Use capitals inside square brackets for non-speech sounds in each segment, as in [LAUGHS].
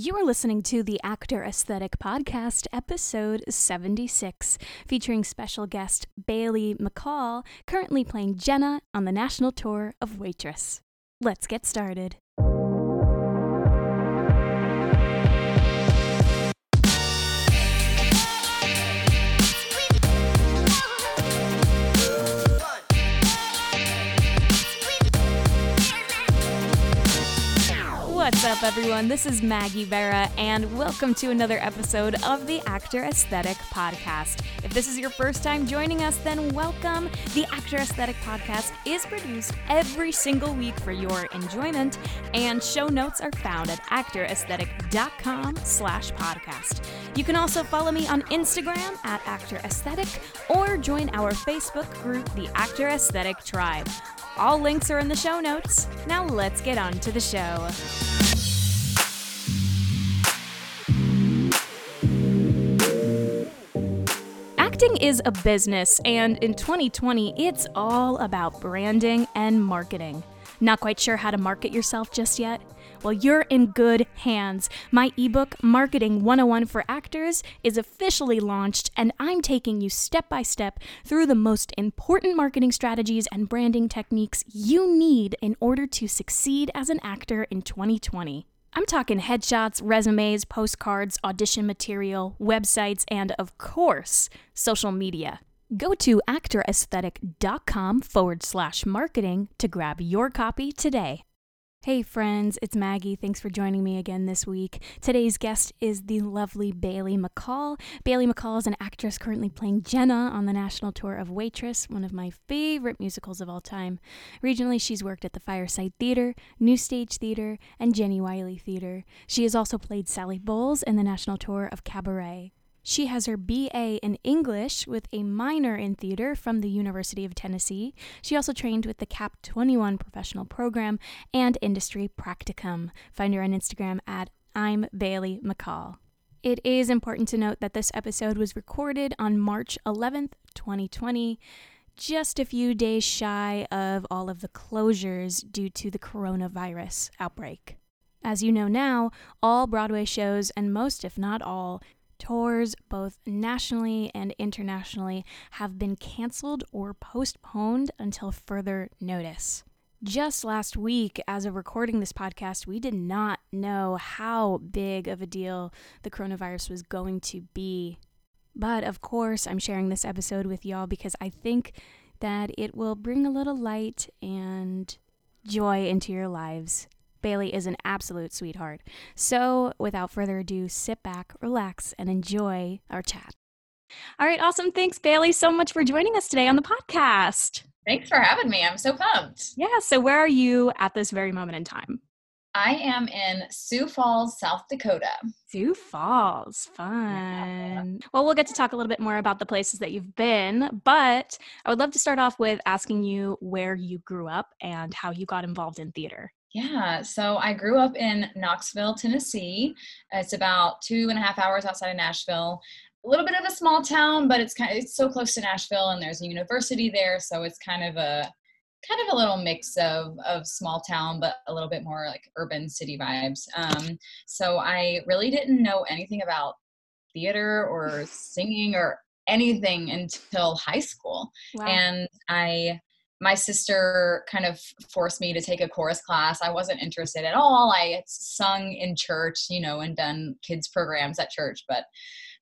You are listening to the Actor Aesthetic Podcast, episode 76, featuring special guest Bailey McCall, currently playing Jenna on the national tour of Waitress. Let's get started. What's up, everyone? This is Maggie Vera, and welcome to another episode of the Actor Aesthetic Podcast. If this is your first time joining us, then welcome. The Actor Aesthetic Podcast is produced every single week for your enjoyment, and show notes are found at actoraesthetic.com slash podcast. You can also follow me on Instagram at Actor Aesthetic or join our Facebook group, the Actor Aesthetic Tribe. All links are in the show notes. Now let's get on to the show. Acting is a business, and in 2020, it's all about branding and marketing. Not quite sure how to market yourself just yet? Well, you're in good hands. My ebook, Marketing 101 for Actors, is officially launched, and I'm taking you step by step through the most important marketing strategies and branding techniques you need in order to succeed as an actor in 2020. I'm talking headshots, resumes, postcards, audition material, websites, and of course, social media. Go to actoraesthetic.com forward slash marketing to grab your copy today. Hey friends, it's Maggie. Thanks for joining me again this week. Today's guest is the lovely Bailey McCall. Bailey McCall is an actress currently playing Jenna on the national tour of Waitress, one of my favorite musicals of all time. Regionally, she's worked at the Fireside Theater, New Stage Theater, and Jenny Wiley Theater. She has also played Sally Bowles in the national tour of Cabaret. She has her BA in English with a minor in theater from the University of Tennessee. She also trained with the CAP 21 professional program and industry practicum. Find her on Instagram at I'm Bailey McCall. It is important to note that this episode was recorded on March 11th, 2020, just a few days shy of all of the closures due to the coronavirus outbreak. As you know now, all Broadway shows, and most, if not all, Tours, both nationally and internationally, have been canceled or postponed until further notice. Just last week, as of recording this podcast, we did not know how big of a deal the coronavirus was going to be. But of course, I'm sharing this episode with y'all because I think that it will bring a little light and joy into your lives. Bailey is an absolute sweetheart. So, without further ado, sit back, relax, and enjoy our chat. All right, awesome. Thanks, Bailey, so much for joining us today on the podcast. Thanks for having me. I'm so pumped. Yeah, so where are you at this very moment in time? I am in Sioux Falls, South Dakota. Sioux Falls, fun. Well, we'll get to talk a little bit more about the places that you've been, but I would love to start off with asking you where you grew up and how you got involved in theater. Yeah, so I grew up in Knoxville, Tennessee. It's about two and a half hours outside of Nashville. A little bit of a small town, but it's kind of it's so close to Nashville, and there's a university there, so it's kind of a kind of a little mix of of small town, but a little bit more like urban city vibes. Um, so I really didn't know anything about theater or [LAUGHS] singing or anything until high school, wow. and I my sister kind of forced me to take a chorus class. I wasn't interested at all. I had sung in church, you know, and done kids programs at church, but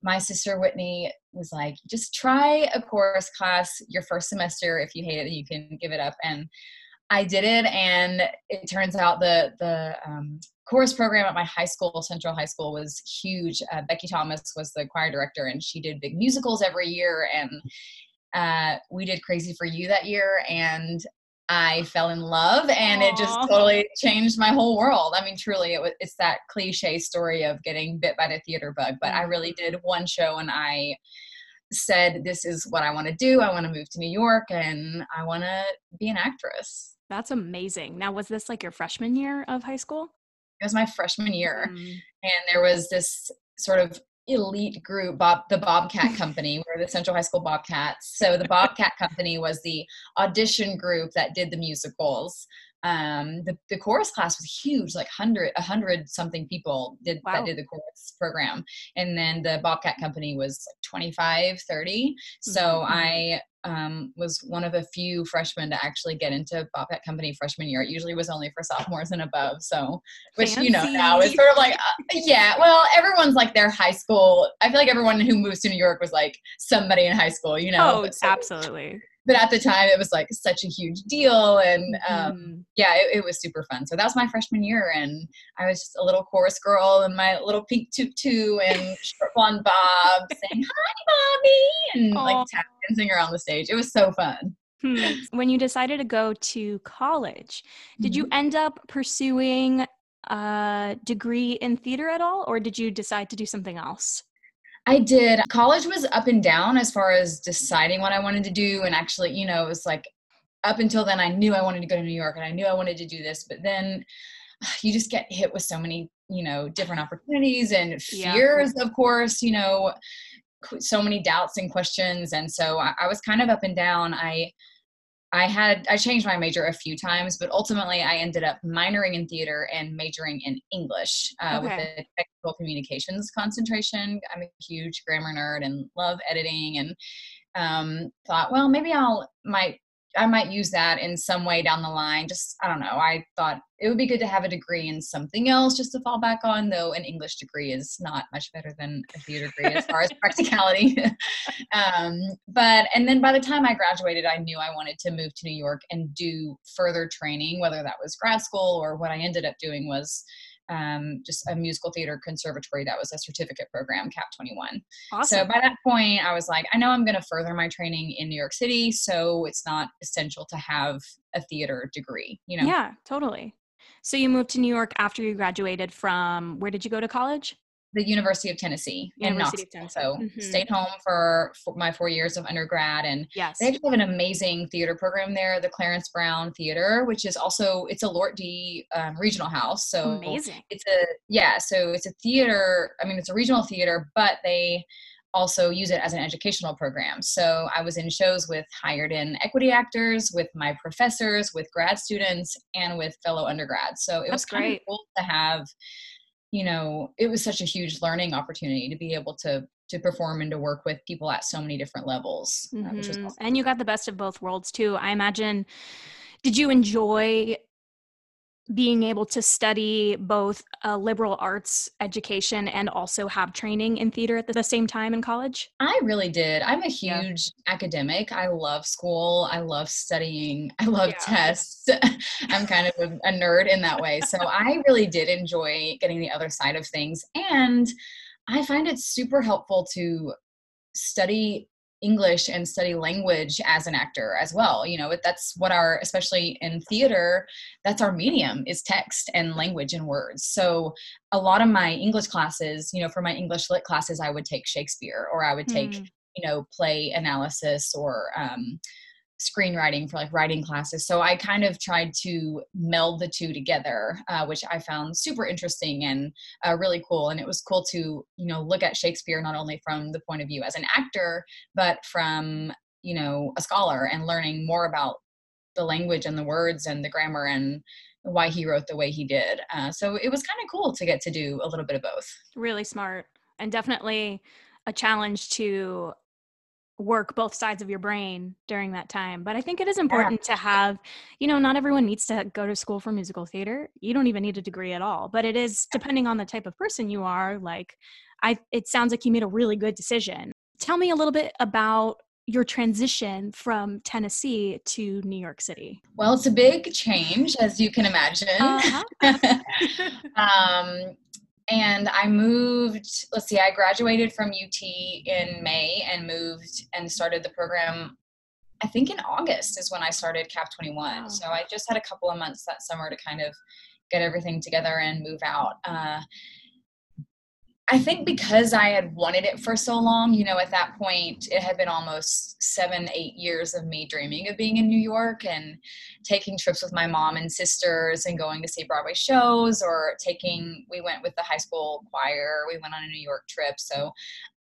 my sister Whitney was like, just try a chorus class your first semester. If you hate it, you can give it up. And I did it, and it turns out the the um, chorus program at my high school, Central High School, was huge. Uh, Becky Thomas was the choir director, and she did big musicals every year, and uh, we did Crazy for You that year, and I fell in love, and Aww. it just totally changed my whole world. I mean, truly, it was, it's that cliche story of getting bit by the theater bug, but I really mm-hmm. did one show, and I said, "This is what I want to do. I want to move to New York, and I want to be an actress." That's amazing. Now, was this like your freshman year of high school? It was my freshman year, mm. and there was this sort of elite group, Bob, the Bobcat [LAUGHS] Company. We're the Central High School Bobcats. So the Bobcat [LAUGHS] Company was the audition group that did the musicals. um, the, the chorus class was huge, like hundred, a hundred something people did wow. that did the chorus program. And then the Bobcat company was like 25, 30. So mm-hmm. I um, was one of a few freshmen to actually get into Bobcat Company freshman year. It usually was only for sophomores and above. So, which Fancy. you know now is sort of like, uh, yeah. Well, everyone's like their high school. I feel like everyone who moves to New York was like somebody in high school. You know? Oh, so, absolutely but at the time it was like such a huge deal and um, mm. yeah it, it, was super fun so that was my freshman year and i was just a little chorus girl in my little pink tutu and [LAUGHS] short blonde bob saying hi mommy and Aww. like tap dancing around the stage it was so fun hmm. when you decided to go to college did mm-hmm. you end up pursuing a degree in theater at all or did you decide to do something else I did. College was up and down as far as deciding what I wanted to do. And actually, you know, it was like up until then, I knew I wanted to go to New York and I knew I wanted to do this. But then [SIGHS] you just get hit with so many, you know, different opportunities and fears, yeah. of course, you know, so many doubts and questions. And so I, I was kind of up and down. I, I had I changed my major a few times, but ultimately I ended up minoring in theater and majoring in English uh, okay. with a technical communications concentration. I'm a huge grammar nerd and love editing, and um, thought, well, maybe I'll might I might use that in some way down the line. Just I don't know. I thought it would be good to have a degree in something else just to fall back on. Though an English degree is not much better than a theater degree as far as [LAUGHS] practicality. um, but and then by the time I graduated, I knew I wanted to move to New York and do further training, whether that was grad school or what I ended up doing was um, just a musical theater conservatory that was a certificate program, CAP 21. Awesome. So by that point, I was like, I know I'm going to further my training in New York City, so it's not essential to have a theater degree, you know? Yeah, totally. So you moved to New York after you graduated from where did you go to college? The University of Tennessee University in Knoxville. So mm-hmm. stayed home for, for, my four years of undergrad, and yes. they actually have an amazing theater program there, the Clarence Brown Theater, which is also it's a LORT D um, regional house. So amazing. It's a yeah, so it's a theater. I mean, it's a regional theater, but they also use it as an educational program. So I was in shows with hired in equity actors, with my professors, with grad students, and with fellow undergrads. So it That's was kind of cool to have you know it was such a huge learning opportunity to be able to to perform and to work with people at so many different levels mm-hmm. uh, awesome. and you got the best of both worlds too i imagine did you enjoy being able to study both a liberal arts education and also have training in theater at the same time in college? I really did. I'm a huge yeah. academic. I love school. I love studying. I love yeah. tests. [LAUGHS] I'm kind of a, a nerd in that way. So I really did enjoy getting the other side of things. And I find it super helpful to study English and study language as an actor as well. You know, that's what our, especially in theater, that's our medium is text and language and words. So a lot of my English classes, you know, for my English lit classes, I would take Shakespeare or I would take, mm. you know, play analysis or, um, screenwriting for like writing classes. So I kind of tried to meld the two together, uh, which I found super interesting and uh, really cool. And it was cool to, you know, look at Shakespeare not only from the point of view as an actor, but from, you know, a scholar and learning more about the language and the words and the grammar and why he wrote the way he did. Uh, so it was kind of cool to get to do a little bit of both. Really smart and definitely a challenge to work both sides of your brain during that time. But I think it is important yeah. to have, you know, not everyone needs to go to school for musical theater. You don't even need a degree at all. But it is depending on the type of person you are, like I it sounds like you made a really good decision. Tell me a little bit about your transition from Tennessee to New York City? Well, it's a big change, as you can imagine. Uh-huh. [LAUGHS] um, and I moved. Let's see, I graduated from UT in May and moved and started the program. I think in August is when I started CAP 21. Wow. So I just had a couple of months that summer to kind of get everything together and move out. Uh, I think because I had wanted it for so long, you know, at that point, it had been almost seven, eight years of me dreaming of being in New York and taking trips with my mom and sisters and going to see Broadway shows or taking, we went with the high school choir, we went on a New York trip. So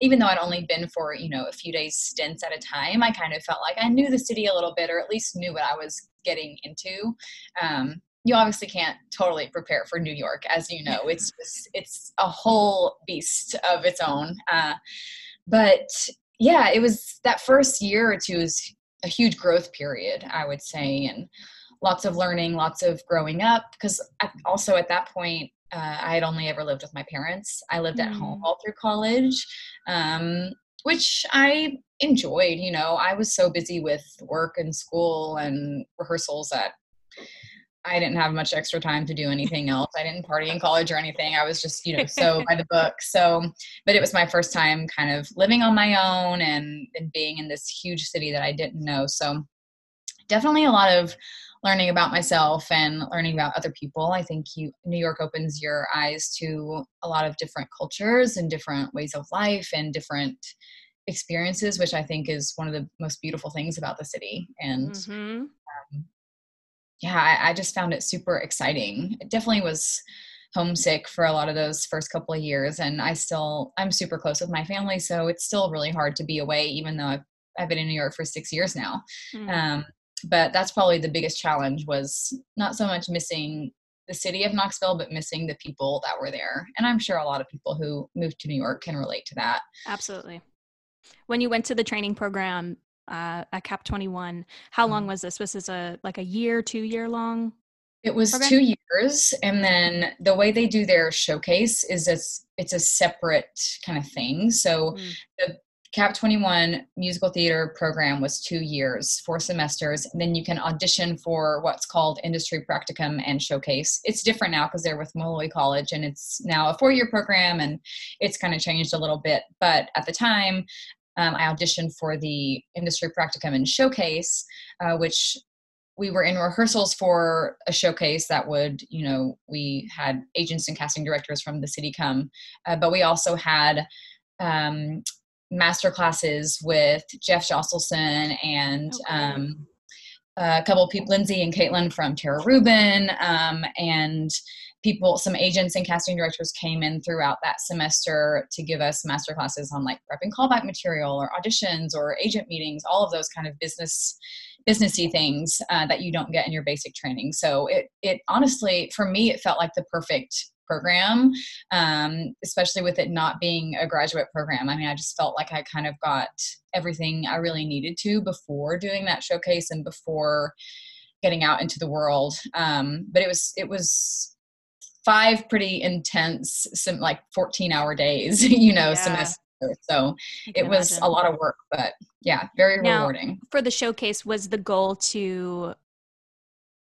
even though I'd only been for, you know, a few days stints at a time, I kind of felt like I knew the city a little bit or at least knew what I was getting into. Um, you obviously can't totally prepare for New York, as you know. It's just it's a whole beast of its own. Uh, but yeah, it was that first year or two was a huge growth period, I would say, and lots of learning, lots of growing up. Because also at that point, uh, I had only ever lived with my parents. I lived at home mm. all through college, um, which I enjoyed. You know, I was so busy with work and school and rehearsals that I didn't have much extra time to do anything else. I didn't party in college or anything. I was just, you know, so by the book. So, but it was my first time kind of living on my own and, and being in this huge city that I didn't know. So, definitely a lot of learning about myself and learning about other people. I think you New York opens your eyes to a lot of different cultures and different ways of life and different experiences, which I think is one of the most beautiful things about the city. And mm-hmm. um, yeah, I, I just found it super exciting. It definitely was homesick for a lot of those first couple of years and i still i'm super close with my family so it's still really hard to be away even though i've, I've been in new york for six years now mm. um, but that's probably the biggest challenge was not so much missing the city of knoxville but missing the people that were there and i'm sure a lot of people who moved to new york can relate to that absolutely when you went to the training program uh, at Cap 21. How long mm-hmm. was this? Was this a like a year, two year long? It was program? two years, and then the way they do their showcase is it's it's a separate kind of thing. So mm. the Cap 21 musical theater program was two years, four semesters. And then you can audition for what's called industry practicum and showcase. It's different now because they're with Molloy College and it's now a four year program and it's kind of changed a little bit. But at the time, um, I auditioned for the industry practicum and showcase, uh, which we were in rehearsals for a showcase that would, you know, we had agents and casting directors from the city come, uh, but we also had um, master classes with Jeff Josselson and okay. um, a couple of people, Lindsay and Caitlin from Tara Rubin, um, and people some agents and casting directors came in throughout that semester to give us master classes on like prepping callback material or auditions or agent meetings all of those kind of business businessy things uh, that you don't get in your basic training. So it it honestly for me it felt like the perfect program um, especially with it not being a graduate program. I mean i just felt like i kind of got everything i really needed to before doing that showcase and before getting out into the world. Um, but it was it was five pretty intense some like 14 hour days [LAUGHS] you know yeah. semester so it was imagine. a lot of work but yeah very now, rewarding for the showcase was the goal to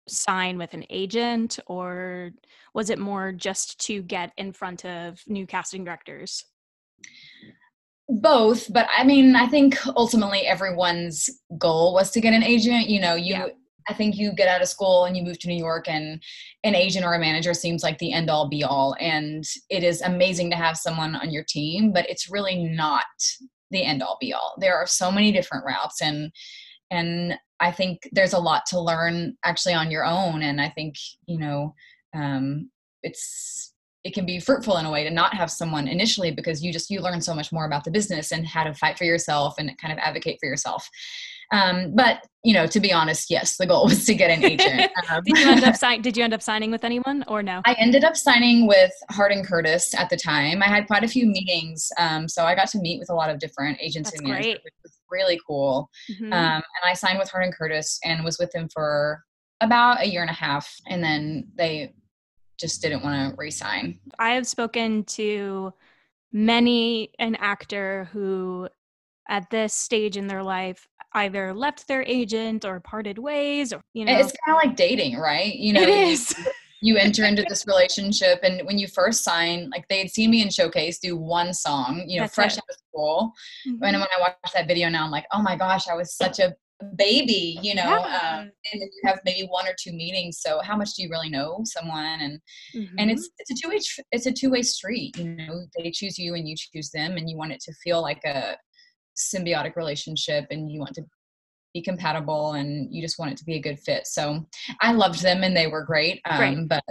sign with an agent or was it more just to get in front of new casting directors both but i mean i think ultimately everyone's goal was to get an agent you know you yeah. I think you get out of school and you move to New York and an agent or a manager seems like the end all be all. And it is amazing to have someone on your team, but it's really not the end all be all. There are so many different routes and and I think there's a lot to learn actually on your own. And I think, you know, um, it's it can be fruitful in a way to not have someone initially because you just you learn so much more about the business and how to fight for yourself and kind of advocate for yourself um, but you know, to be honest, yes, the goal [LAUGHS] was to get an agent. [LAUGHS] Um, did you end up [LAUGHS] signing? Did you end up signing with anyone or no? I ended up signing with Hardin Curtis at the time. I had quite a few meetings, um, so I got to meet with a lot of different agents That's and managers, which was really cool. Mm-hmm. Um, and I signed with Hardin Curtis and was with them for about a year and a half, and then they just didn't want to resign. I have spoken to many an actor who at this stage in their life either left their agent or parted ways or you know it's kind of like dating right you know it is. You, [LAUGHS] enter into this relationship and when you first sign like they had seen me in showcase do one song you know That's fresh it. out of school mm-hmm. and when i watch that video now i'm like oh my gosh i was such a baby you know yeah. um, and then you have maybe one or two meetings so how much do you really know someone and mm-hmm. and it's it's a two-way it's a two-way street you know they choose you and you choose them and you want it to feel like a symbiotic relationship and you want to be compatible and you just want it to be a good fit. So I loved them and they were great. Um. But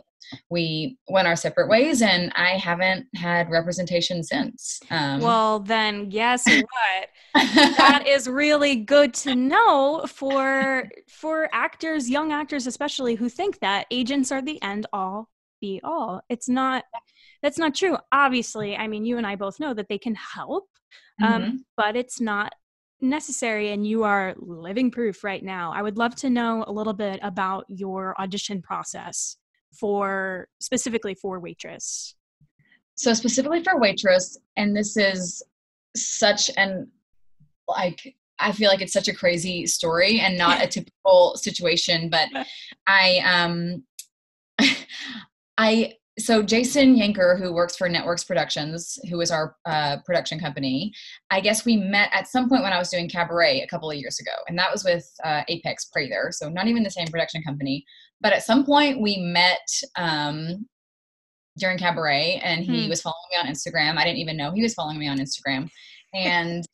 we went our separate ways and I haven't had representation since. Um, well, then guess [LAUGHS] what? that is really good to know for for actors, young actors especially, who think that agents are the end all be all. It's not. That's not true. Obviously, I mean, you and I both know that they can help, um, mm-hmm. but it's not necessary and you are living proof right now. I would love to know a little bit about your audition process for specifically for waitress. So specifically for waitress and this is such an like I feel like it's such a crazy story and not [LAUGHS] a typical situation but [LAUGHS] I um [LAUGHS] I so Jason Yanker, who works for Networks Productions, who is our uh, production company, I guess we met at some point when I was doing Cabaret a couple of years ago, and that was with uh, Apex Prather, so not even the same production company. But at some point we met um, during Cabaret, and he hmm. was following me on Instagram. I didn't even know he was following me on Instagram, and.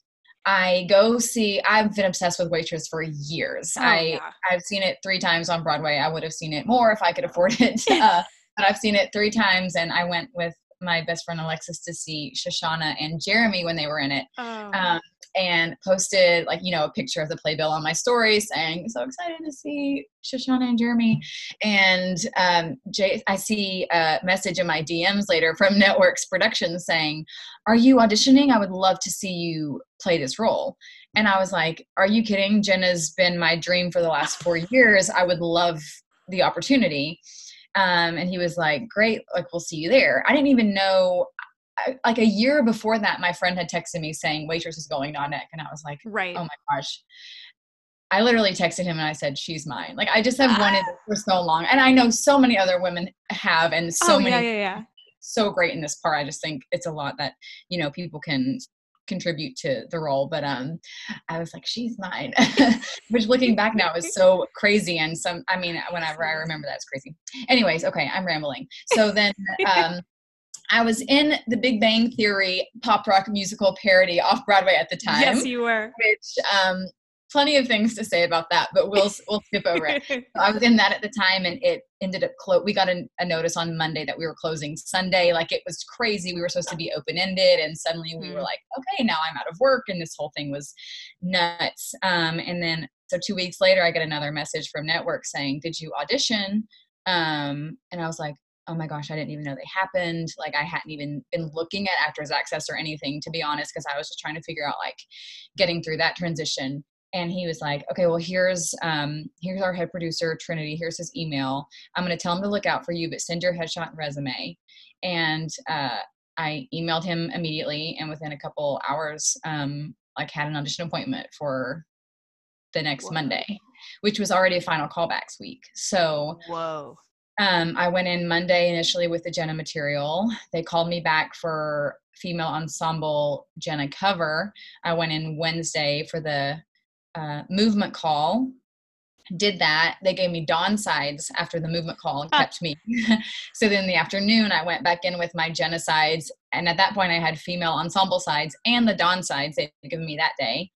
I go see. I've been obsessed with Waitress for years. Oh, I yeah. I've seen it three times on Broadway. I would have seen it more if I could afford it. [LAUGHS] Uh, but I've seen it three times, and I went with my best friend Alexis to see Shoshana and Jeremy when they were in it. Oh. Um, and posted like you know a picture of the playbill on my story saying so excited to see shoshana and jeremy. And um, Jay, i see a message in my dms later from [LAUGHS] networks productions saying are you auditioning? I would love to see you play this role. And i was like are you kidding? Jenna's been my dream for the last four years. I would love the opportunity um, and he was like, great, like, we'll see you there. I didn't even know, I, like a year before that, my friend had texted me saying waitress is going non-Eq. And I was like, right. oh my gosh. I literally texted him and I said, she's mine. Like, I just have wanted ah. for so long. And I know so many other women have, and so oh, many, yeah, yeah, yeah. so great in this part. I just think it's a lot that, you know, people can contribute to the role but um i was like she's mine [LAUGHS] which [LAUGHS] looking back now is so crazy and some i mean whenever i remember that's crazy anyways okay i'm rambling so then um [LAUGHS] I was in the Big Bang Theory pop rock musical parody off Broadway at the time. Yes, you were. Which um, plenty of things to say about that, but we'll we'll skip over it. [LAUGHS] So I was in that at the time, and it ended up close. We got a, a, notice on Monday that we were closing Sunday. Like it was crazy. We were supposed to be open ended, and suddenly we were mm. like, okay, now I'm out of work, and this whole thing was nuts. Um, and then so two weeks later, I get another message from Network saying, "Did you audition?" Um, and I was like, oh my gosh, I didn't even know they happened. Like I hadn't even been looking at Actors Access or anything, to be honest, because I was just trying to figure out like getting through that transition and he was like okay well here's um here's our head producer trinity here's his email i'm going to tell him to look out for you but send your headshot and resume and uh, i emailed him immediately and within a couple hours um like had an audition appointment for the next whoa. monday which was already a final callbacks week so whoa um, I went in Monday initially with the Jenna material. They called me back for female ensemble Jenna cover. I went in Wednesday for the uh, movement call did that. They gave me dawn sides after the movement call and kept me. [LAUGHS] So then in the afternoon i went back in with my Jenna sides and at that point i had female ensemble sides and the dawn sides they'd given me that day.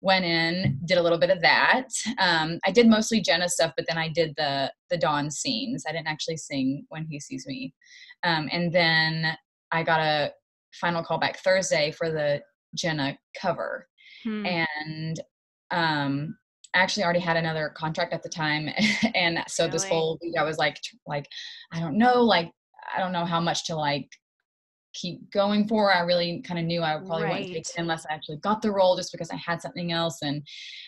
Went in did a little bit of that. Um, i did mostly jenna stuff but then i did the the dawn scenes. I didn't actually sing when he sees me. Um, and then i got a final call back thursday for the jenna cover. Hmm. and um I actually already had another contract at the time [LAUGHS] and so really? this whole week I was like like I don't know like I don't know how much to like keep going for. I really kind of knew I probably right. wouldn't take it unless I actually got the role just because I had something else and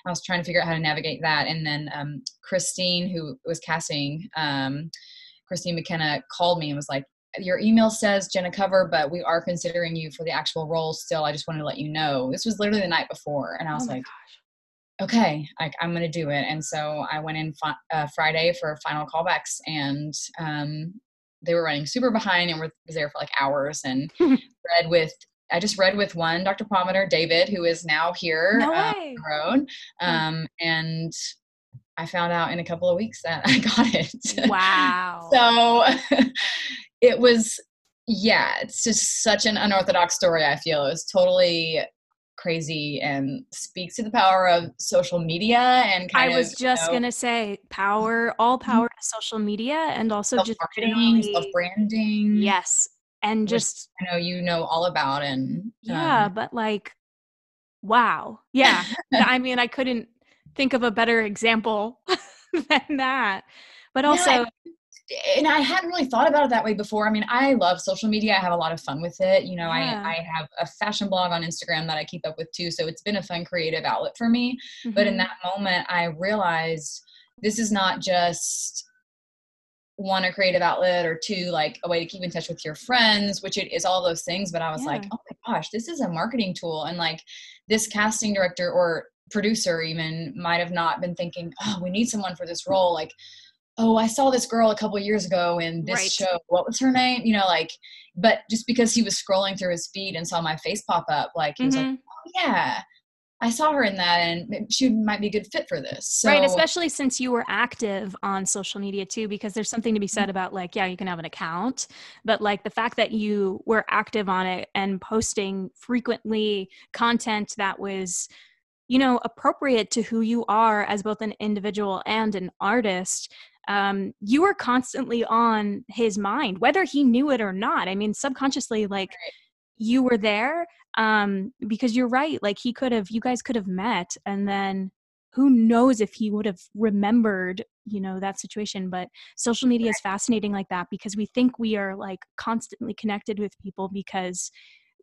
I was trying to figure out how to navigate that. And then um, Christine, who was casting, um, Christine McKenna called me and was like, your email says Jenna cover, but we are considering you for the actual role still. I just wanted to let you know. This was literally the night before. And I was oh like, gosh okay, I, am going to do it. And so I went in fi- uh, Friday for final callbacks, and um, they were running super behind, and was there for like hours. And [LAUGHS] read with I just read with one Dr. Pomatter, David, who is now here no uh, the road, hmm. um, and I found out in a couple of weeks that [LAUGHS] I got it. Wow! so [LAUGHS] it was, yeah, it's just such an unorthodox story. I feel it was totally crazy and speaks to the power of social media and kind I was of, just you know, gonna say power, all mm-hmm. power to social media and also just marketing, self branding. Yes. And just I know you know all about and yeah, um, but like wow. Yeah. [LAUGHS] I mean I couldn't think of a better example [LAUGHS] than that. But also yeah, and I hadn't really thought about it that way before. I mean, I love social media. I have a lot of fun with it. You know, yeah. I, I have a fashion blog on Instagram that I keep up with too. So it's been a fun creative outlet for me. Mm-hmm. But in mm-hmm. that moment, I realized this is not just one a creative outlet or two like a way to keep in touch with your friends which it is all those things but i was yeah. like oh my gosh this is a marketing tool and like this casting director or producer even might have not been thinking oh we need someone for this role like oh i saw this girl a couple years ago in this right. show what was her name you know like but just because he was scrolling through his feed and saw my face pop up like he was mm-hmm. like oh yeah I saw her in that and she might be a good fit for this. So, right, especially since you were active on social media too, because there's something to be said mm-hmm. about like, yeah, you can have an account, but like the fact that you were active on it and posting frequently content that was, you know, appropriate to who you are as both an individual and an artist, um, you were constantly on his mind, whether he knew it or not. I mean, subconsciously, like right. you were there um, because you're right. Like he could have, you guys could have met, and then who knows if he would have remembered, you know, that situation. But social media right. is fascinating like that because we think we are like constantly connected with people because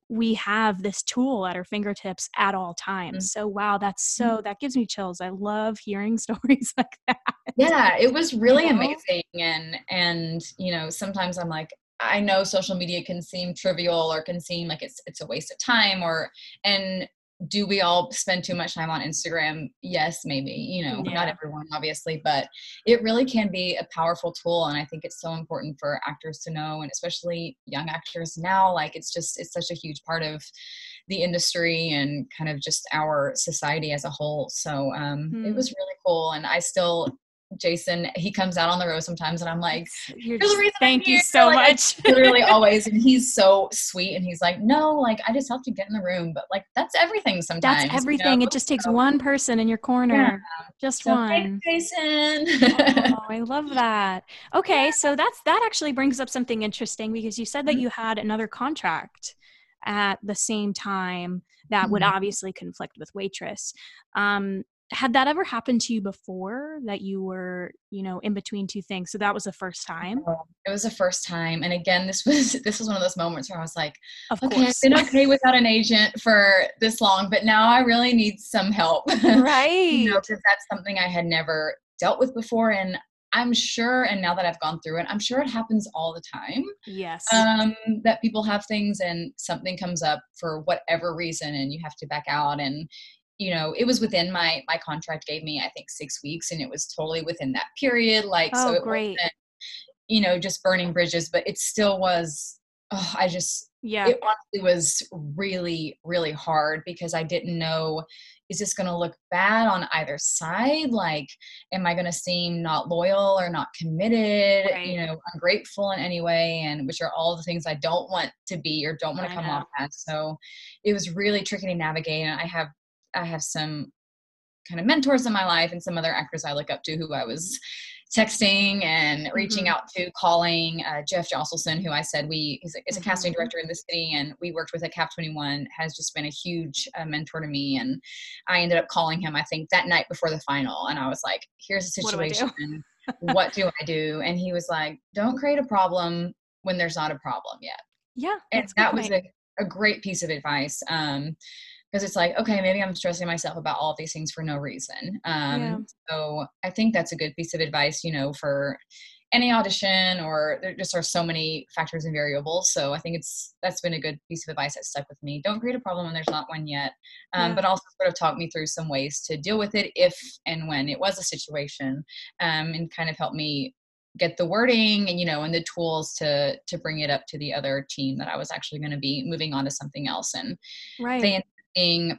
we have this tool at our fingertips at all times. Mm-hmm. So wow, that's so mm-hmm. that gives me chills. I love hearing [LAUGHS] stories like that. Yeah, it was really you know? amazing and and you know, sometimes I'm like I know social media can seem trivial or can seem like it's it's a waste of time or and do we all spend too much time on Instagram? Yes, maybe, you know, yeah. not everyone, obviously, but it really can be a powerful tool. And I think it's so important for actors to know, and especially young actors now. Like, it's just, it's such a huge part of the industry and kind of just our society as a whole. So um, mm. it was really cool. And I still Jason, he comes out on the road sometimes, and I'm like, You're just, thank you so like, much. [LAUGHS] literally always. And he's so sweet. And he's like, no, like, I just helped you get in the room. But like, that's everything sometimes. That's everything. You know? It just takes so, one person in your corner. Yeah. Just so, one. Jason. oh, I love [LAUGHS] that. Okay. Yeah. So that's, that actually brings up something interesting because you said that mm-hmm. you had another contract at the same time that mm-hmm. would obviously conflict with waitress. Um, had that ever happened to you before that you were you know in between two things? So that was the first time? It was the first time and again this [LAUGHS] was this was one of those moments where i was like of okay course. i've been okay without an agent for this long but now i really need some help. Right [LAUGHS] you know because that's something i had never dealt with before and i'm sure and now that i've gone through it i'm sure it happens all the time yes. um, that people have things and something comes up for whatever reason and you have to back out and you know it was within my my contract gave me i think six weeks and it was totally within that period like oh, so it great. wasn't you know just burning bridges but it still was oh, i just yeah it honestly was really really hard because i didn't know is this going to look bad on either side like am i going to seem not loyal or not committed right. you know ungrateful in any way and which are all the things i don't want to be or don't want to come know. off as so it was really tricky to navigate and i have I have some kind of mentors in my life and some other actors I look up to who I was [LAUGHS] texting and reaching mm-hmm. out to, calling uh, Jeff Josselson, who I said we is a, is a mm-hmm. casting director in the city, and we worked with at Cap 21, has just been a huge uh, mentor to me. And I ended up calling him, I think, that night before the final, and I was like, "Here's the situation. What do, [LAUGHS] do I do?" And he was like, "Don't create a problem when there's not a problem yet." Yeah, and that was a, a great piece of advice. Um, because it's like okay maybe i'm stressing myself about all these things for no reason um, yeah. so i think that's a good piece of advice you know for any audition or there just are so many factors and variables so i think it's that's been a good piece of advice that stuck with me don't create a problem when there's not one yet um, yeah. but also sort of talk me through some ways to deal with it if and when it was a situation um, and kind of help me get the wording and you know and the tools to to bring it up to the other team that i was actually going to be moving on to something else and right. they being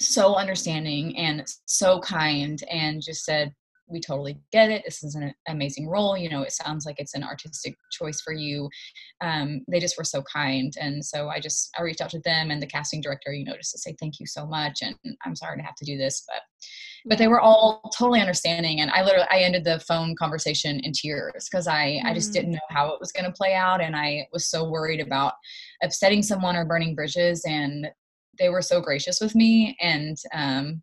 so understanding and so kind and just said we totally get it. This is an amazing role. You know, it sounds like it's an artistic choice for you. Um, they just were so kind. And so I just, I reached out to them and the casting director, you know, just to say thank you so much. And I'm sorry to have to do this, but, but they were all totally understanding. And I literally, I ended the phone conversation in tears because I, mm. I just didn't mm. know how it was going to play out. And I was so worried about upsetting someone or burning bridges. And they were so gracious with me. And, um,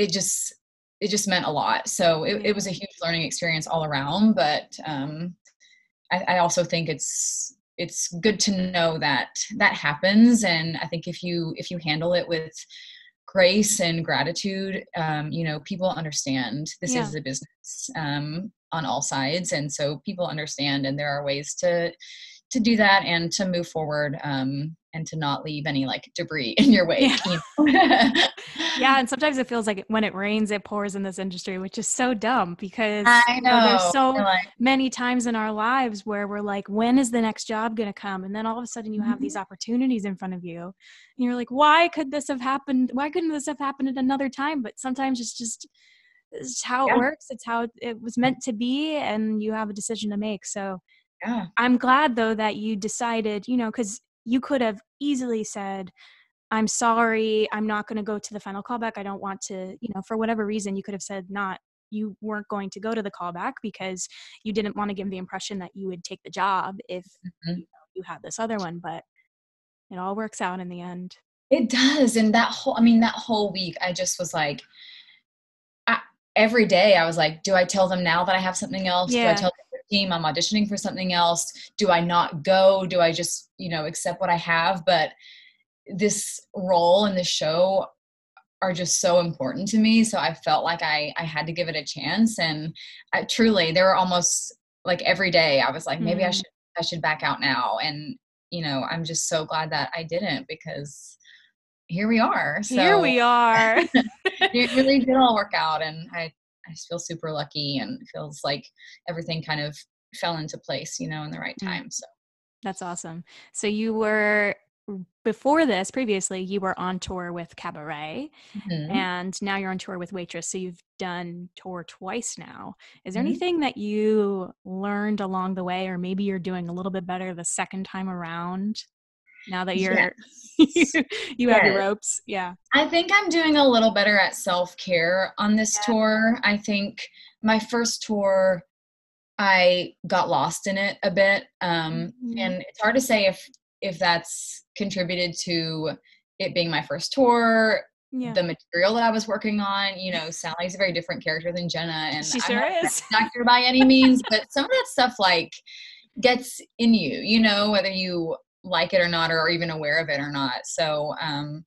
it just it just meant a lot. So it, it was a huge learning experience all around. But um, I, I also think it's it's good to know that that happens, and I think if you if you handle it with grace and gratitude, um, you know, people understand this yeah. is a business um, on all sides, and so people understand, and there are ways to to do that and to move forward um, and to not leave any like debris [LAUGHS] in your way. Yeah. You [LAUGHS] know? yeah, [LAUGHS] and sometimes it feels like when it rains, it pours in this industry, which is so dumb because I know, you know there's so like, many times in our lives where we're like, when is the next job going to come? And then all of a sudden you have mm-hmm. these opportunities in front of you, and you're like, why could this have happened? Why couldn't this have happened at another time? But sometimes it's just it's how it works. It's how it was meant to be, and you have a decision to make. So yeah. I'm glad though that you decided, you know, because you could have easily said, I'm sorry, I'm not going to go to the final callback. I don't want to, you know, for whatever reason, you could have said not, you weren't going to go to the callback because you didn't want to give the impression that you would take the job if mm-hmm. you, know, you had this other one. But it all works out in the end. It does. And that whole, I mean, that whole week, I just was like, I, every day I was like, do I tell them now that I have something else? Yeah. Do I tell team i'm auditioning for something else. Do i not go? Do i just you know accept what i have? But this role and the show are just so important to me. So i felt like i i had to give it a chance. And I, truly there were almost like every day i was like maybe mm. i should i should back out now. And you know i'm just so glad that i didn't because here we are. So here we are. [LAUGHS] it really did all work out and i I just feel super lucky and feels like everything kind of fell into place, you know, in the right mm. time. So that's awesome. So you were before this previously you were on tour with cabaret mm-hmm. and now you're on tour with waitress so you've done tour twice now is there mm-hmm. anything that you learned along the way or maybe you're doing a little bit better the second time around now that you're yes. [LAUGHS] you, have yes. your ropes yeah i think i'm doing a little better at self-care on this yeah. tour i think my first tour i got lost in it a bit um, mm-hmm. and it's hard to say if if that's contributed to it being my first tour yeah. the material that I was working on. You know, Sally's a very different character than Jenna, and she sure I'm is. not actor by any means, but some of that stuff like gets in you. You know, whether you like it or not, or even aware of it or not. So, um,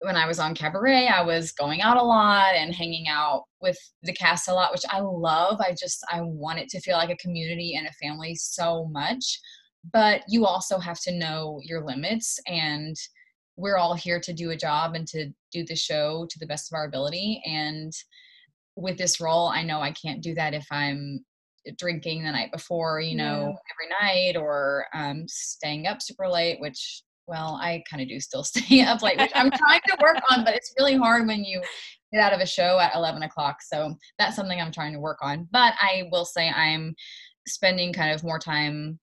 when I was on Cabaret, I was going out a lot and hanging out with the cast a lot, which I love. I just, I want it to feel like a community and a family so much. But you also have to know your limits, and we're all here to do a job and to do the show to the best of our ability. And with this role, I know I can't do that if I'm drinking the night before, you know, yeah. every night or um, staying up super late, which, well, I kind of do still [LAUGHS] stay up late, which I'm trying to work on, but it's really hard when you get out of a show at 11 o'clock. So that's something I'm trying to work on. But I will say I'm spending kind of more time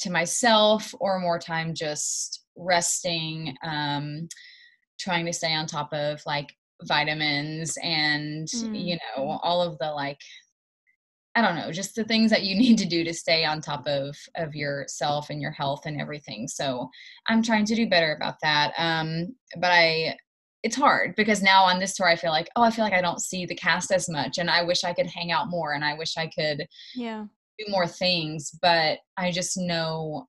to myself or more time just resting, um, trying to stay on top of like vitamins and, mm. you know, all of the like I don't know, just the things that you [LAUGHS] need to do to stay on top of of yourself and your health and everything. So I'm trying to do better about that. Um, but I, it's hard because now on this tour I feel like, oh, I feel like I don't see the cast as much, and I wish I could hang out more, and I wish I could, yeah, do more things. But I just know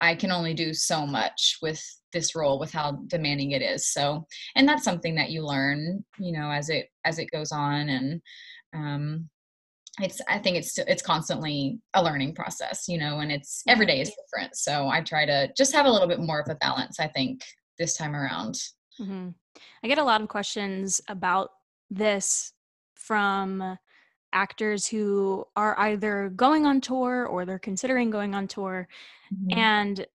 I can only do so much with this role with how demanding it is. So, and that's something that you learn, you know, as it as it goes on, and um, it's i think it's it's constantly a learning process you know and it's every day is different so i try to just have a little bit more of a balance i think this time around mm-hmm. i get a lot of questions about this from actors who are either going on tour or they're considering going on tour mm-hmm. and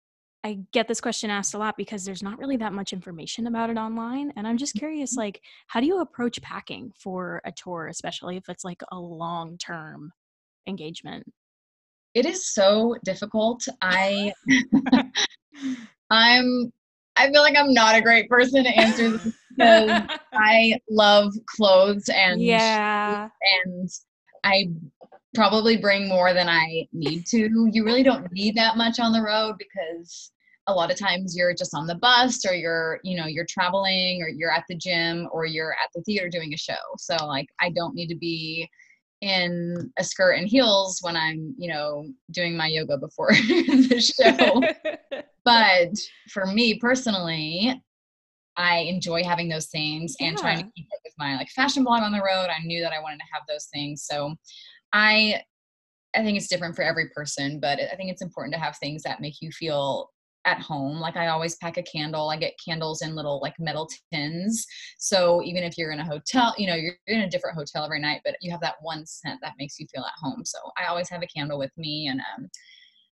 I get this question asked a lot because there's not really that much information about it online. And I'm just curious, Mm-hmm. like, how do you approach packing for a tour, especially if it's like a long term engagement? It is so difficult. I [LAUGHS] [LAUGHS] I'm I feel like I'm not a great person to answer this because I [LAUGHS] love clothes and yeah. and I probably bring more than I need to. You really don't need that much on the road because a lot of times you're just on the bus or you're, you know, you're traveling or you're at the gym or you're at the theater doing a show. So like I don't need to be in a skirt and heels when I'm, you know, doing my yoga before [LAUGHS] the show. [LAUGHS] but for me personally, I enjoy having those things and trying to keep up with my like fashion blog on the road. I knew that I wanted to have those things. So I I think it's different for every person, but I think it's important to have things that make you feel at home. Like I always pack a candle. I get candles in little like metal tins. So even if you're in a hotel, you know, you're in a different hotel every night, but you have that one scent that makes you feel at home. So I always have a candle with me and um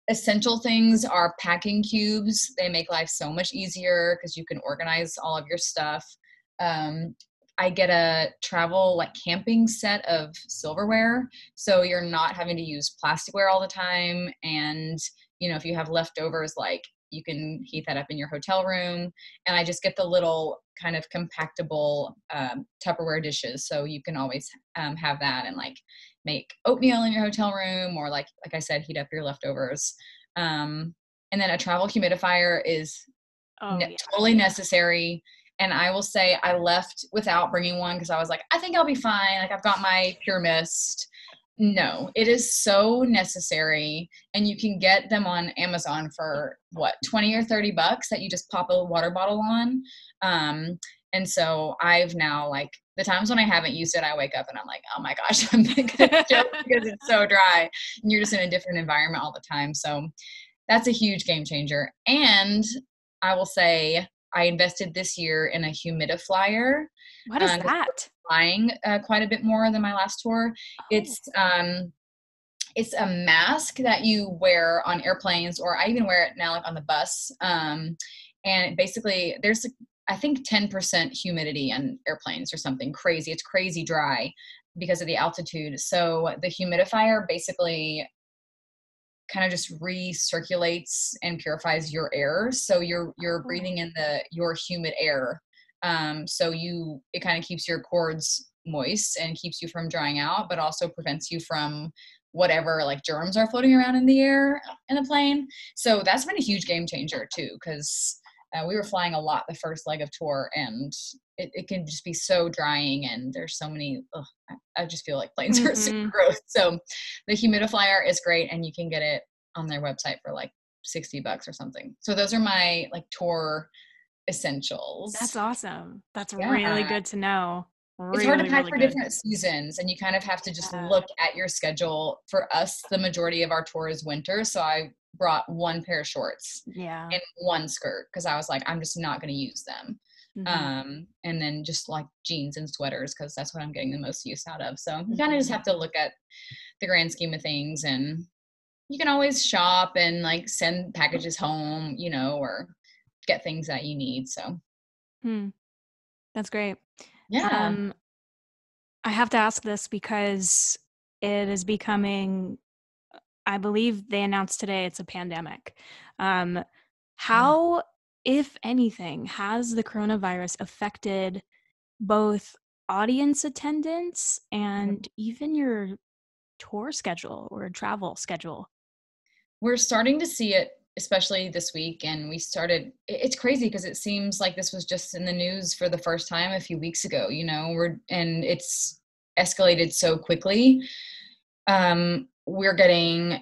essential things are packing cubes. They make life so much easier because you can organize all of your stuff. Um, I get a travel like camping set of silverware, so you're not having to use plasticware all the time. And you know, if you have leftovers, like you can heat that up in your hotel room. And I just get the little kind of compactable um, Tupperware dishes, so you can always um, have that and like make oatmeal in your hotel room, or like like I said, heat up your leftovers. Um, and then a travel humidifier is Oh, ne- yeah. totally necessary. And I will say I left without bringing one because I was like, I think I'll be fine. Like I've got my Pure Mist. No, it is so necessary, and you can get them on Amazon for what twenty or thirty bucks that you just pop a water bottle on. Um, and so I've now like the times when I haven't used it, I wake up and I'm like, oh my gosh, [LAUGHS] I'm choke [LAUGHS] [LAUGHS] because it's so dry, and you're just in a different environment all the time. So that's a huge game changer. And I will say I invested this year in a Humidiflyer, What is uh, that? flying uh, quite a bit more than my last tour. It's um, it's a mask that you wear on airplanes, or I even wear it now, like on the bus. Um, and basically, there's I think 10% humidity on airplanes or something crazy. It's crazy dry because of the altitude. So the Humidiflyer basically kind of just recirculates and purifies your air. So you're you're breathing in the your humid air. Um, so you it kind of keeps your cords moist and keeps you from drying out but also prevents you from whatever like germs are floating around in the air in the plane. So that's been a huge game changer too because uh, we were flying a lot the first leg of tour and it, it can just be so drying and there's so many ugh, I, I just feel like planes are [LAUGHS] super gross so the Humidiflyer is great and you can get it on their website for like 60 bucks or something so those are my like tour essentials That's awesome. That's Yeah. really good to know. it's hard to Really, pack really for good. different seasons and you kind of have to just Yeah. look at your schedule for us the majority of our tour is winter so i brought one pair of shorts Yeah. and one skirt because i was like i'm just not going to use them Mhm. um, and then just like jeans and sweaters because that's what I'm getting the most use out of. So you kind of just Mhm. have to look at the grand scheme of things, and you can always shop and like send packages home, you know, or get things that you need. So Hmm. That's great. yeah, Um, I have to ask this because it is becoming, I believe they announced today it's a pandemic. Um, how, if anything, has the coronavirus affected both audience attendance and even your tour schedule or travel schedule? we're starting to see it especially this week and we started it's crazy because it seems like this was just in the news for the first time a few weeks ago you know we're and it's escalated so quickly um we're getting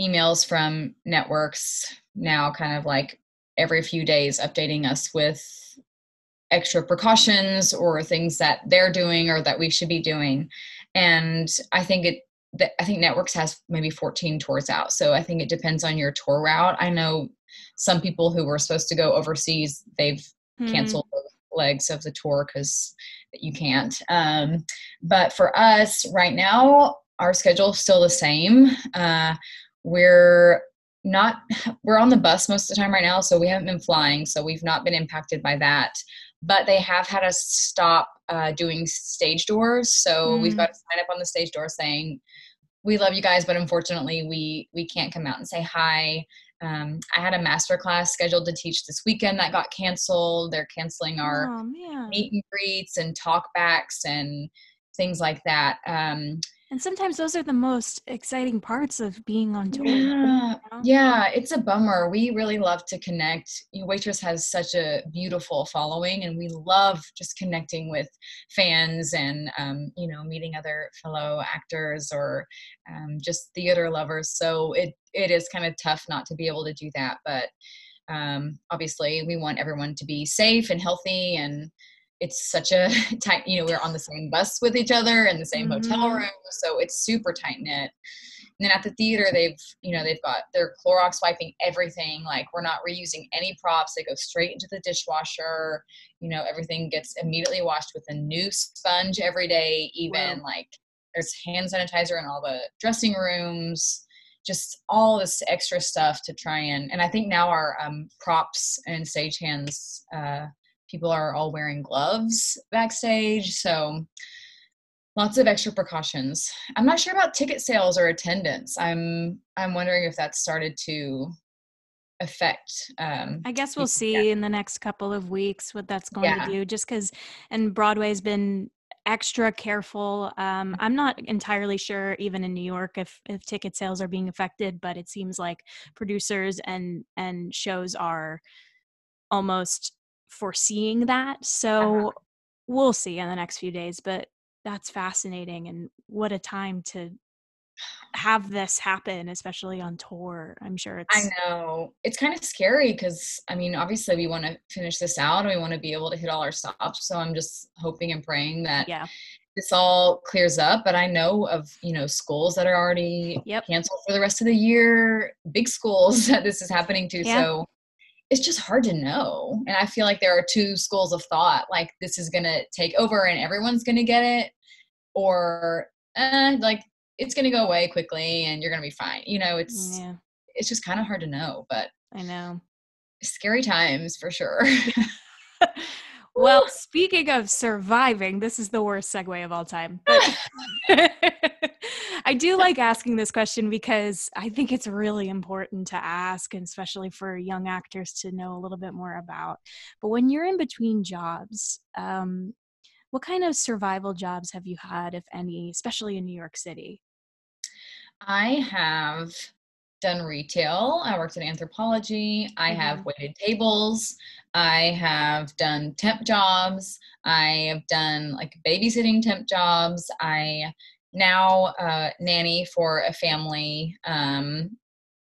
emails from networks now kind of like every few days updating us with extra precautions or things that they're doing or that we should be doing and i think it I think Networks has maybe 14 tours out. So I think it depends on your tour route. I know some people who were supposed to go overseas, they've Hmm. canceled legs of the tour because you can't. Um, but for us right now, our schedule's still the same. Uh, we're not we're on the bus most of the time right now so we haven't been flying so we've not been impacted by that. But they have had us stop uh, doing stage doors so mm. we've got to sign up on the stage door saying we love you guys but unfortunately we we can't come out and say hi. Um, i had a master class scheduled to teach this weekend that got canceled. They're canceling our oh, meet and greets and talkbacks and things like that. Um, and sometimes those are the most exciting parts of being on tour. Yeah, you know? yeah it's a bummer. We really love to connect. Waitress has such a beautiful following, and we love just connecting with fans and um, you know meeting other fellow actors or um, just theater lovers. So it it is kind of tough not to be able to do that, but um, obviously we want everyone to be safe and healthy and it's such a [LAUGHS] tight you know we're on the same bus with each other in the same mm-hmm. hotel room so it's super tight knit and then at the theater they've you know they've got they're Clorox wiping everything like we're not reusing any props they go straight into the dishwasher you know everything gets immediately washed with a new sponge every day even wow. like there's hand sanitizer in all the dressing rooms just all this extra stuff to try and and i think now our um, props and stagehands uh, people are all wearing gloves backstage so lots of extra precautions. I'm not sure about ticket sales or attendance. I'm i'm wondering if that started to affect um i guess we'll see yeah. in the next couple of weeks what that's going yeah. to do just because and broadway's been extra careful. Um i'm not entirely sure even in new york if if ticket sales are being affected but it seems like producers and and shows are almost foreseeing that. So uh-huh. we'll see in the next few days, but that's fascinating and what a time to have this happen especially on tour i'm sure it's i know it's kind of scary because i mean obviously we want to finish this out and we want to be able to hit all our stops so i'm just hoping and praying that yeah this all clears up but i know of you know schools that are already yep. canceled for the rest of the year big schools [LAUGHS] that this is happening to yeah. so it's just hard to know. And I feel like there are two schools of thought like this is going to take over and everyone's going to get it, or eh, like it's going to go away quickly and you're going to be fine. You know, it's yeah. it's just kind of hard to know, but I know. Scary times for sure. [LAUGHS] well, [LAUGHS] speaking of surviving, this is the worst segue of all time. [LAUGHS] [LAUGHS] I do like asking this question because I think it's really important to ask, and especially for young actors to know a little bit more about. But when you're in between jobs, um, what kind of survival jobs have you had, if any, especially in New York City? I have done retail. I worked in Anthropologie. I mm-hmm. have waited tables. I have done temp jobs. I have done like babysitting temp jobs. I now uh, nanny for a family um,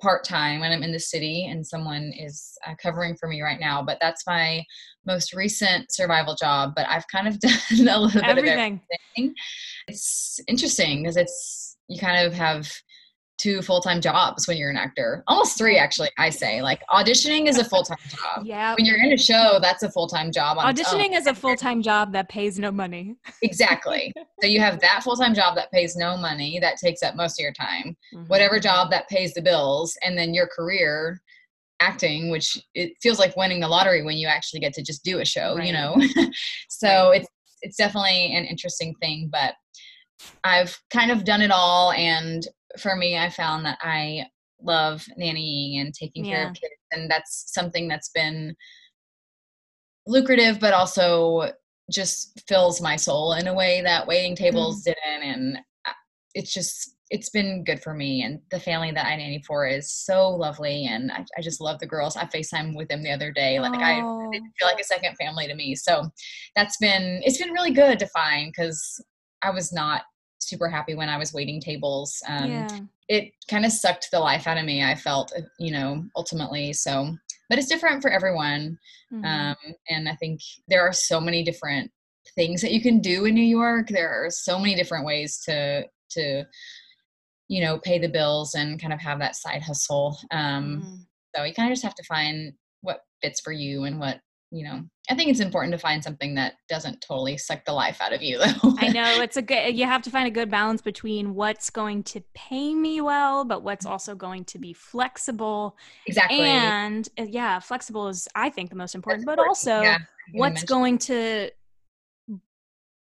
part time when I'm in the city and someone is uh, covering for me right now. But that's my most recent survival job. But I've kind of [LAUGHS] done a little everything. bit of everything. It's interesting because it's you kind of have two full-time jobs when you're an actor. Almost three actually i say. Like auditioning is a full-time job. Yeah when you're in a show that's a full-time job auditioning is a full-time job that pays no money. Exactly. So you have that full-time job that pays no money that takes up most of your time mm-hmm. whatever job that pays the bills and then your career acting which it feels like winning the lottery when you actually get to just do a show right. you know? [LAUGHS] So it's it's definitely an interesting thing but I've kind of done it all and for me, I found that I love nannying and taking yeah. care of kids, and that's something that's been lucrative, but also just fills my soul in a way that waiting tables mm. didn't. And uh, it's just it's been good for me and the family that I nanny for is so lovely and I, I just love the girls. I FaceTime with them the other day. Like I feel like a second family to me. So that's been it's been really good to find because I was not super happy when I was waiting tables. Um, yeah. It kind of sucked the life out of me, I felt, uh, you know, ultimately. So, but it's different for everyone. Mm-hmm. Um, and I think there are so many different things that you can do in New York. There are so many different ways to, to, you know, pay the bills and kind of have that side hustle. Um, mm-hmm. So you kind of just have to find what fits for you and what you know, I think it's important to find something that doesn't totally suck the life out of you though. I know [LAUGHS] it's a good you have to find a good balance between what's going to pay me well, but what's also going to be flexible. Exactly. And uh, yeah, flexible is I think the most important, That's but also yeah, what's going to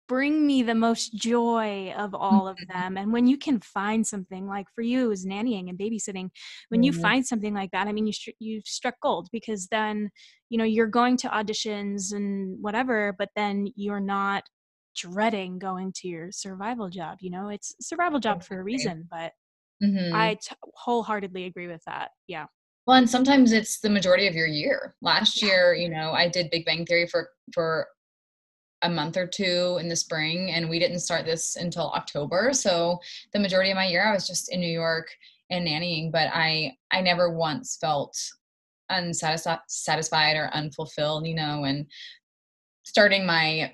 bring me the most joy of all of mm-hmm. them. And when you can find something like for you is nannying and babysitting, when mm-hmm. you find something like that, I mean, you you struck gold because then you know you're going to auditions and whatever, but then you're not dreading going to your survival job. You know, it's survival job for a reason, but mm-hmm. I t- wholeheartedly agree with that. Yeah. Well, and sometimes it's the majority of your year. Last year, you know, I did Big Bang Theory for for a month or two in the spring and we didn't start this until October. So the majority of my year I was just in New York and nannying, but I I never once felt unsatisfied or unfulfilled, you know, and starting my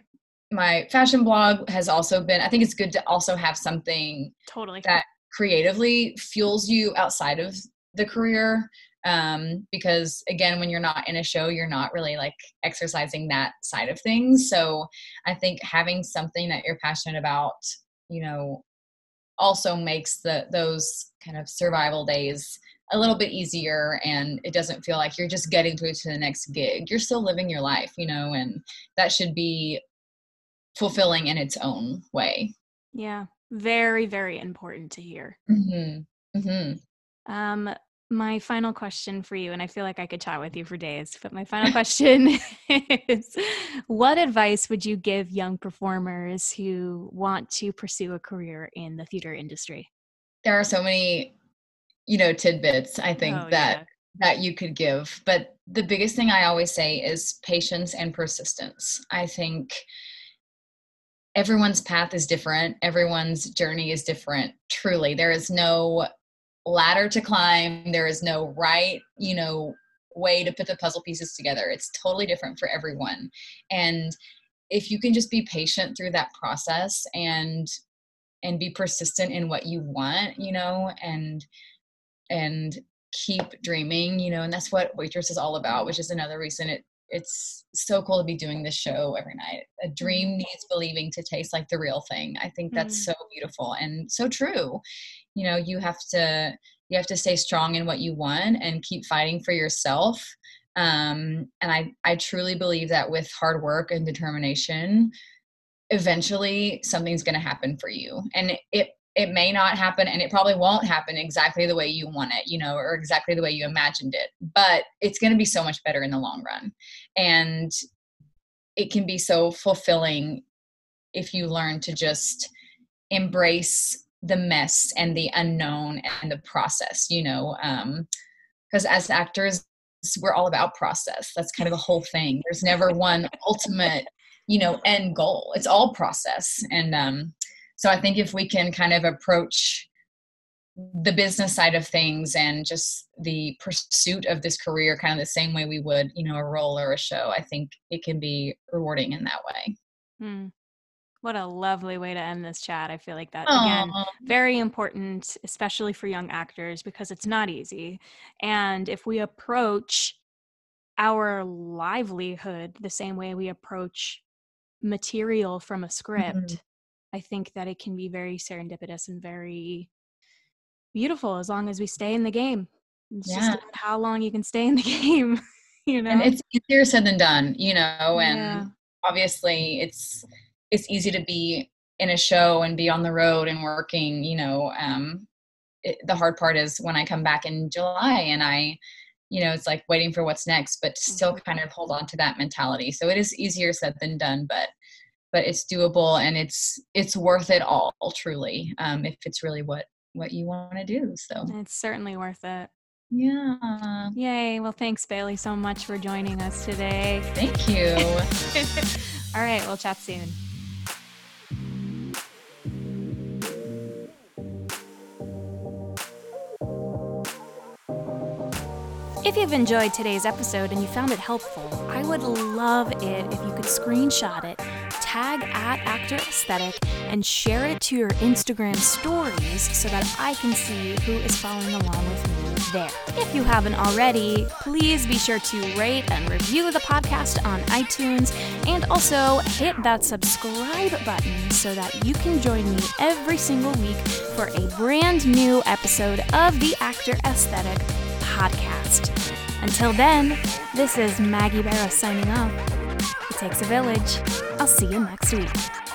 my fashion blog has also been I think it's good to also have something totally that creatively fuels you outside of the career um, because again when you're not in a show you're not really like exercising that side of things. So i think having something that you're passionate about you know also makes the those kind of survival days a little bit easier and it doesn't feel like you're just getting through to the next gig. You're still living your life you know and that should be fulfilling in its own way. Yeah. Very very important to hear. Mm-hmm. Mm-hmm. um my final question for you, and I feel like I could chat with you for days, but my final question [LAUGHS] is what advice would you give young performers who want to pursue a career in the theater industry? There are so many, you know, tidbits I think oh, that yeah. that you could give, but the biggest thing I always say is patience and persistence. I think everyone's path is different, everyone's journey is different. Truly, there is no ladder to climb. There is no right you know way to put the puzzle pieces together. It's totally different for everyone. And if you can just be patient through that process and and be persistent in what you want you know and and keep dreaming you know and that's what waitress is all about which is another reason it it's so cool to be doing this show every night. A dream mm-hmm. needs believing to taste like the real thing. I think that's mm. so beautiful and so true. You know, you have to you have to stay strong in what you want and keep fighting for yourself. Um, and I I truly believe that with hard work and determination, eventually something's going to happen for you. And it it may not happen and it probably won't happen exactly the way you want it, you know, or exactly the way you imagined it, but it's going to be so much better in the long run. And it can be so fulfilling if you learn to just embrace the mess and the unknown and the process, you know, um, because as actors, we're all about process. That's kind of the whole thing. There's never one ultimate, you know, end goal. It's all process. And um, so I think if we can kind of approach the business side of things and just the pursuit of this career kind of the same way we would, you know, a role or a show, I think it can be rewarding in that way. Hmm. What a lovely way to end this chat. I feel like that Aww. again, very important, especially for young actors, because it's not easy. And if we approach our livelihood the same way we approach material from a script, mm-hmm. I think that it can be very serendipitous and very beautiful as long as we stay in the game. It's yeah. just how long you can stay in the [LAUGHS] game, you know. And it's easier said than done, you know, and yeah. obviously it's it's easy to be in a show and be on the road and working, you know, um it, the hard part is when I come back in July and I you know, it's like waiting for what's next, but still mm-hmm. kind of hold on to that mentality. So it is easier said than done, but but it's doable and it's it's worth it all truly um, if it's really what what you want to do so. It's certainly worth it. Yeah. Yay well thanks bailey so much for joining us today. Thank you. [LAUGHS] All right we'll chat soon. If you've enjoyed today's episode and you found it helpful, I would love it if you could screenshot it tag at Actor Aesthetic and share it to your Instagram stories so that I can see who is following along with me there. If you haven't already, please be sure to rate and review the podcast on iTunes and also hit that subscribe button so that you can join me every single week for a brand new episode of the Actor Aesthetic podcast. Until then, this is Maggie Barrow signing off. Takes a village. I'll see you next week.